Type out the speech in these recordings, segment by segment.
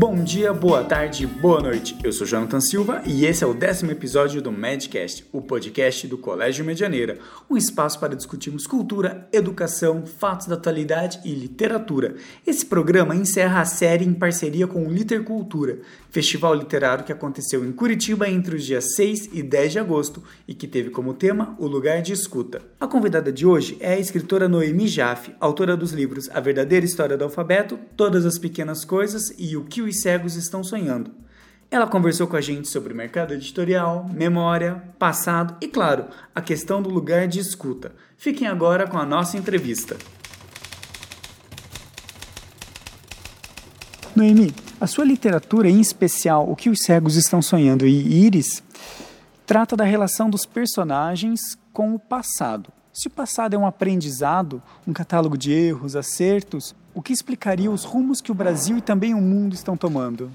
Bom dia, boa tarde, boa noite. Eu sou Jonathan Silva e esse é o décimo episódio do Medcast, o podcast do Colégio Medianeira, um espaço para discutirmos cultura, educação, fatos da atualidade e literatura. Esse programa encerra a série em parceria com o Litercultura, festival literário que aconteceu em Curitiba entre os dias 6 e 10 de agosto e que teve como tema o lugar de escuta. A convidada de hoje é a escritora Noemi Jaffe, autora dos livros A Verdadeira História do Alfabeto, Todas as Pequenas Coisas e O que os Cegos Estão Sonhando. Ela conversou com a gente sobre mercado editorial, memória, passado e, claro, a questão do lugar de escuta. Fiquem agora com a nossa entrevista. Noemi, a sua literatura, em especial O que os Cegos Estão Sonhando e Iris, trata da relação dos personagens com o passado. Se o passado é um aprendizado, um catálogo de erros, acertos, o que explicaria os rumos que o Brasil e também o mundo estão tomando?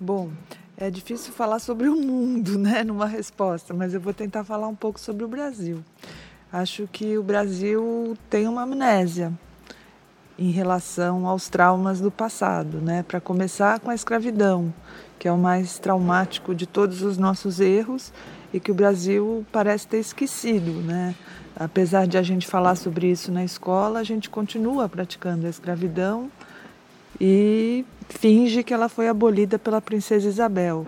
Bom, é difícil falar sobre o mundo, né, numa resposta, mas eu vou tentar falar um pouco sobre o Brasil. Acho que o Brasil tem uma amnésia em relação aos traumas do passado, né? Para começar com a escravidão, que é o mais traumático de todos os nossos erros e que o Brasil parece ter esquecido, né? Apesar de a gente falar sobre isso na escola, a gente continua praticando a escravidão e finge que ela foi abolida pela princesa Isabel.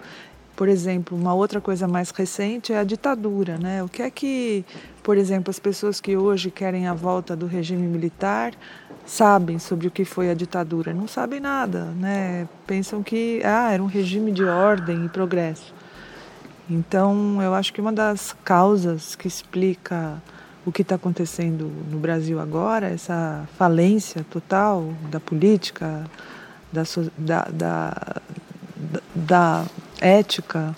Por exemplo, uma outra coisa mais recente é a ditadura, né? O que é que, por exemplo, as pessoas que hoje querem a volta do regime militar sabem sobre o que foi a ditadura? Não sabem nada, né? Pensam que ah, era um regime de ordem e progresso. Então, eu acho que uma das causas que explica o que está acontecendo no Brasil agora, essa falência total da política, da, da, da, da ética,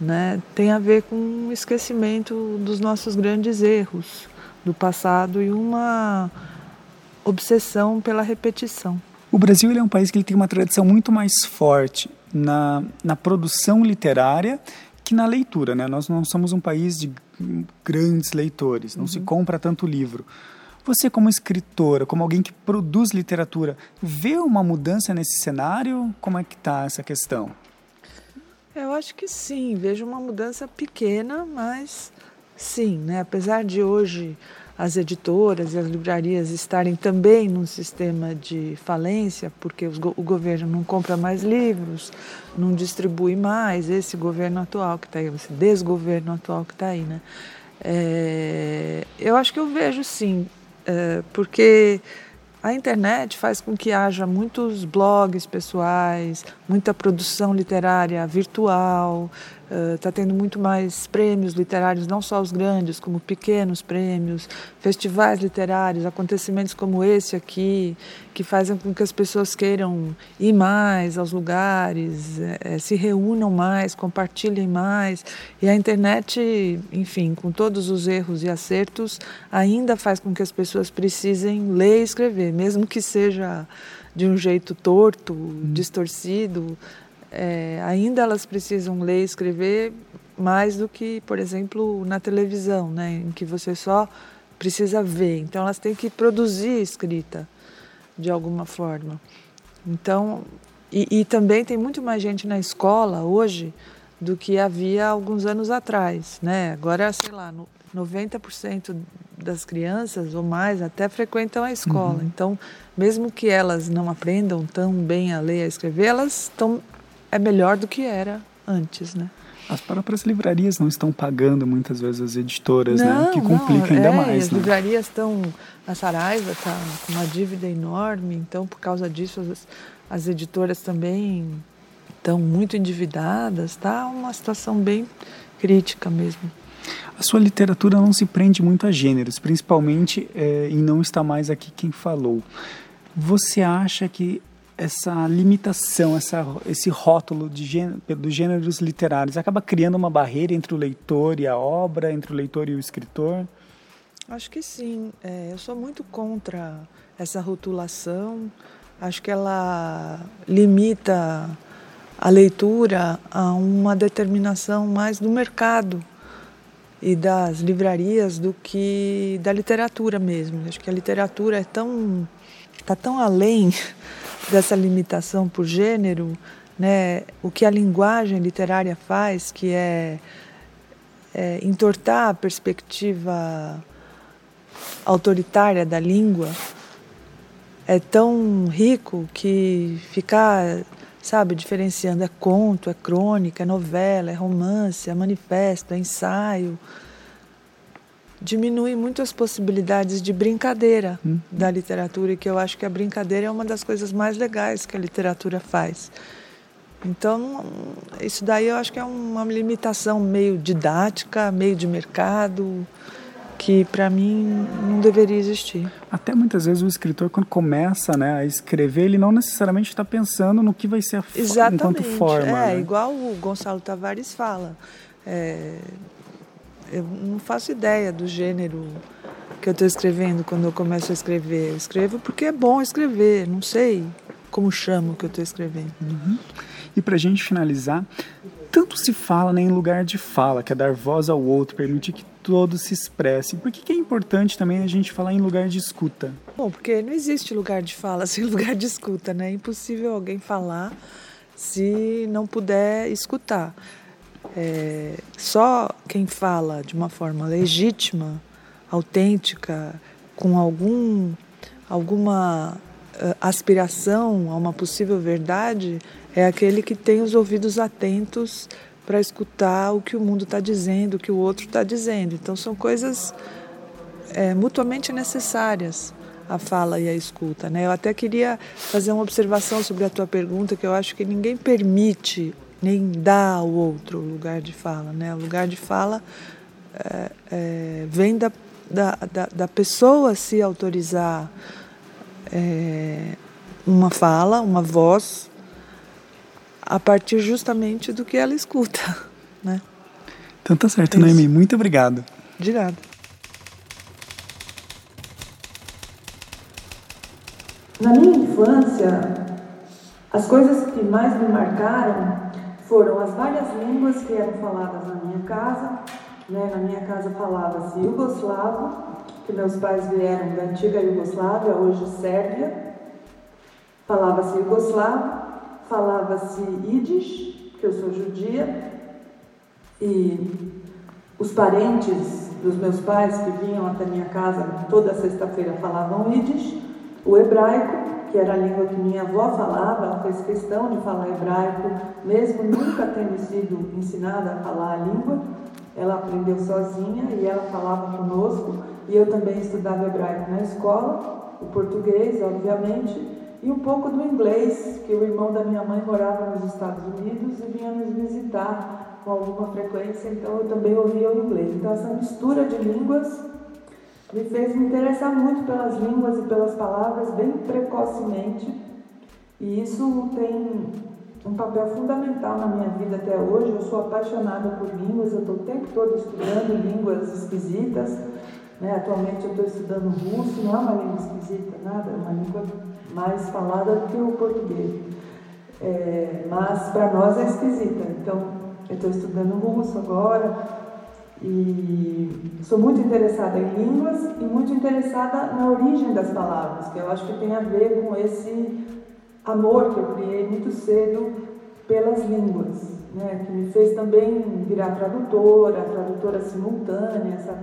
né, tem a ver com o esquecimento dos nossos grandes erros do passado e uma obsessão pela repetição. O Brasil é um país que tem uma tradição muito mais forte na, na produção literária que na leitura. Né? Nós não somos um país de grandes leitores, não uhum. se compra tanto livro. Você, como escritora, como alguém que produz literatura, vê uma mudança nesse cenário? Como é que está essa questão? Eu acho que sim, vejo uma mudança pequena, mas sim, né? Apesar de hoje as editoras e as livrarias estarem também num sistema de falência, porque o governo não compra mais livros, não distribui mais, esse governo atual que está aí, esse desgoverno atual que está aí, né? É, eu acho que eu vejo sim, é, porque a internet faz com que haja muitos blogs pessoais, muita produção literária virtual, está uh, tendo muito mais prêmios literários, não só os grandes, como pequenos prêmios, festivais literários, acontecimentos como esse aqui, que fazem com que as pessoas queiram ir mais aos lugares, é, se reúnam mais, compartilhem mais. E a internet, enfim, com todos os erros e acertos, ainda faz com que as pessoas precisem ler e escrever, mesmo que seja de um jeito torto, hum. distorcido é, ainda elas precisam ler e escrever mais do que, por exemplo, na televisão, né, em que você só precisa ver. Então elas têm que produzir escrita de alguma forma. Então, e, e também tem muito mais gente na escola hoje do que havia alguns anos atrás, né? Agora, sei lá, 90% das crianças ou mais até frequentam a escola. Uhum. Então, mesmo que elas não aprendam tão bem a ler e a escrever, elas estão é melhor do que era antes, né? As próprias livrarias não estão pagando muitas vezes as editoras, né? não, né? Que complica não, ainda é, mais. As né? livrarias estão. A Saraiva está com uma dívida enorme, então por causa disso as, as editoras também estão muito endividadas, tá? Uma situação bem crítica mesmo. A sua literatura não se prende muito a gêneros, principalmente é, em não está mais aqui quem falou. Você acha que essa limitação, essa, esse rótulo de gênero, dos gêneros literários acaba criando uma barreira entre o leitor e a obra, entre o leitor e o escritor? Acho que sim. É, eu sou muito contra essa rotulação. Acho que ela limita a leitura a uma determinação mais do mercado e das livrarias do que da literatura mesmo. Acho que a literatura é tão está tão além dessa limitação por gênero, né, o que a linguagem literária faz, que é, é entortar a perspectiva autoritária da língua, é tão rico que ficar, sabe, diferenciando é conto, é crônica, é novela, é romance, é manifesto, é ensaio, diminui muito as possibilidades de brincadeira hum. da literatura, e que eu acho que a brincadeira é uma das coisas mais legais que a literatura faz. Então, isso daí eu acho que é uma limitação meio didática, meio de mercado, que para mim não deveria existir. Até muitas vezes o escritor, quando começa né, a escrever, ele não necessariamente está pensando no que vai ser a Exatamente. enquanto forma. É, né? igual o Gonçalo Tavares fala. É, eu não faço ideia do gênero que eu estou escrevendo quando eu começo a escrever. Eu escrevo porque é bom escrever, não sei como chamo o que eu estou escrevendo. Uhum. E para a gente finalizar, tanto se fala né, em lugar de fala, que é dar voz ao outro, permitir que todos se expressem. Por que, que é importante também a gente falar em lugar de escuta? Bom, porque não existe lugar de fala sem lugar de escuta, né? É impossível alguém falar se não puder escutar. É, só quem fala de uma forma legítima, autêntica, com algum, alguma uh, aspiração a uma possível verdade, é aquele que tem os ouvidos atentos para escutar o que o mundo está dizendo, o que o outro está dizendo. Então são coisas é, mutuamente necessárias a fala e a escuta. Né? Eu até queria fazer uma observação sobre a tua pergunta, que eu acho que ninguém permite nem dá ao outro lugar de fala. Né? O lugar de fala é, é, vem da, da, da, da, pessoa se autorizar é, uma fala, uma voz, a partir justamente do que ela escuta. Né? Então tá certo, Noemi. Muito obrigado. De nada. Na minha infância, as coisas que mais me marcaram foram as várias línguas que eram faladas na minha casa. Né? Na minha casa falava-se Yugoslavo, que meus pais vieram da antiga Iugoslávia, hoje Sérvia. Falava-se Yugoslavo, falava-se Yiddish, que eu sou judia, e os parentes dos meus pais que vinham até minha casa toda sexta-feira falavam Yiddish, o hebraico, que era a língua que minha avó falava, fez questão de falar hebraico, mesmo nunca tendo sido ensinada a falar a língua, ela aprendeu sozinha e ela falava conosco, e eu também estudava hebraico na escola, o português, obviamente, e um pouco do inglês, que o irmão da minha mãe morava nos Estados Unidos e vinha nos visitar com alguma frequência, então eu também ouvia o inglês. Então, essa mistura de línguas me fez me interessar muito pelas línguas e pelas palavras bem precocemente, e isso tem um papel fundamental na minha vida até hoje. Eu sou apaixonada por línguas, eu estou o tempo todo estudando línguas esquisitas. Né? Atualmente eu estou estudando russo, não é uma língua esquisita, nada, é uma língua mais falada do que o português. É, mas para nós é esquisita. Então eu estou estudando russo agora, e sou muito interessada em línguas e muito interessada na origem das palavras, que eu acho que tem a ver com esse amor que eu criei muito cedo pelas línguas, né? que me fez também virar tradutora, tradutora simultânea, essa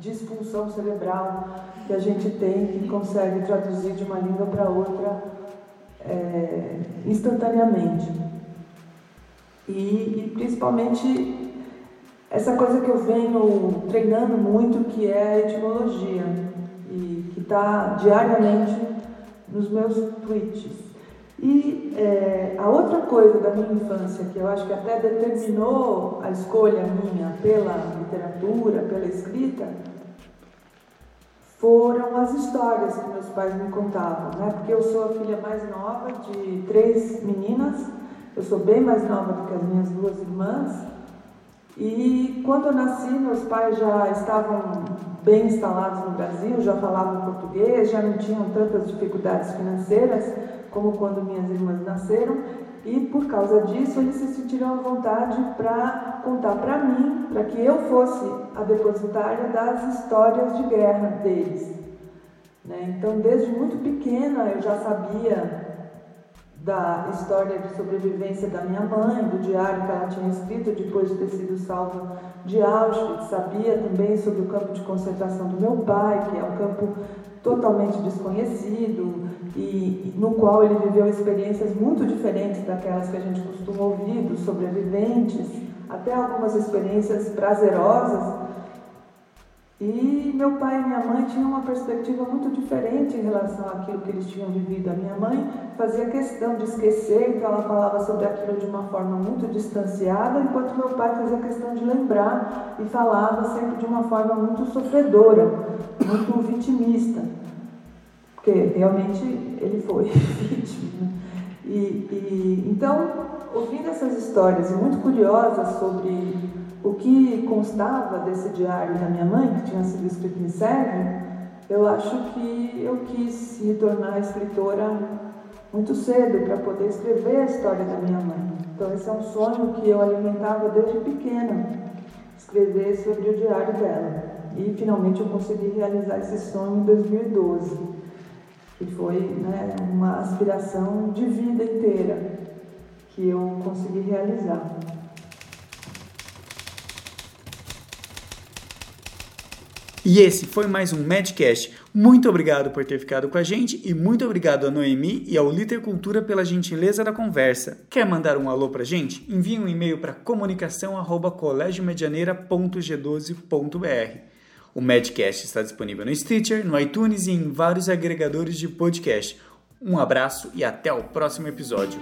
disfunção cerebral que a gente tem, que consegue traduzir de uma língua para outra é, instantaneamente. E, e principalmente essa coisa que eu venho treinando muito, que é a etimologia, e que está diariamente nos meus tweets. E é, a outra coisa da minha infância, que eu acho que até determinou a escolha minha pela literatura, pela escrita, foram as histórias que meus pais me contavam, né? Porque eu sou a filha mais nova de três meninas, eu sou bem mais nova do que as minhas duas irmãs, e quando eu nasci, meus pais já estavam bem instalados no Brasil, já falavam português, já não tinham tantas dificuldades financeiras como quando minhas irmãs nasceram. E por causa disso, eles se sentiram à vontade para contar para mim, para que eu fosse a depositária das histórias de guerra deles. Né? Então, desde muito pequena, eu já sabia da história de sobrevivência da minha mãe, do diário que ela tinha escrito depois de ter sido salva de Auschwitz. Sabia também sobre o campo de concentração do meu pai, que é um campo totalmente desconhecido e no qual ele viveu experiências muito diferentes daquelas que a gente costuma ouvir dos sobreviventes, até algumas experiências prazerosas e meu pai e minha mãe tinham uma perspectiva muito diferente em relação àquilo que eles tinham vivido. A minha mãe fazia questão de esquecer, então ela falava sobre aquilo de uma forma muito distanciada, enquanto meu pai fazia questão de lembrar e falava sempre de uma forma muito sofredora, muito vitimista. Porque realmente ele foi vítima. E, e, então, ouvindo essas histórias e muito curiosa sobre o que constava desse diário da minha mãe, que tinha sido escrito em Sérvio, eu acho que eu quis me tornar escritora muito cedo para poder escrever a história da minha mãe. Então esse é um sonho que eu alimentava desde pequena, escrever sobre o diário dela. E finalmente eu consegui realizar esse sonho em 2012, que foi né, uma aspiração de vida inteira que eu consegui realizar. E esse foi mais um Madcast. Muito obrigado por ter ficado com a gente e muito obrigado a Noemi e ao Liter Cultura pela gentileza da conversa. Quer mandar um alô pra gente? Envie um e-mail para comunicação@colegiomedianeira.g12.br. O Madcast está disponível no Stitcher, no iTunes e em vários agregadores de podcast. Um abraço e até o próximo episódio.